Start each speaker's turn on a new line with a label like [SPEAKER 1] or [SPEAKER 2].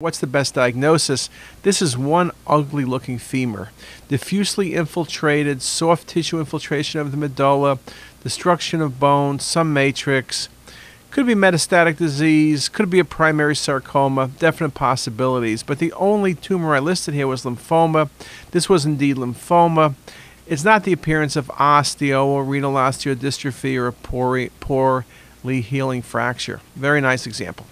[SPEAKER 1] What's the best diagnosis? This is one ugly looking femur. Diffusely infiltrated, soft tissue infiltration of the medulla, destruction of bone, some matrix. Could be metastatic disease, could be a primary sarcoma, definite possibilities. But the only tumor I listed here was lymphoma. This was indeed lymphoma. It's not the appearance of osteo or renal osteodystrophy or a poorly healing fracture. Very nice example.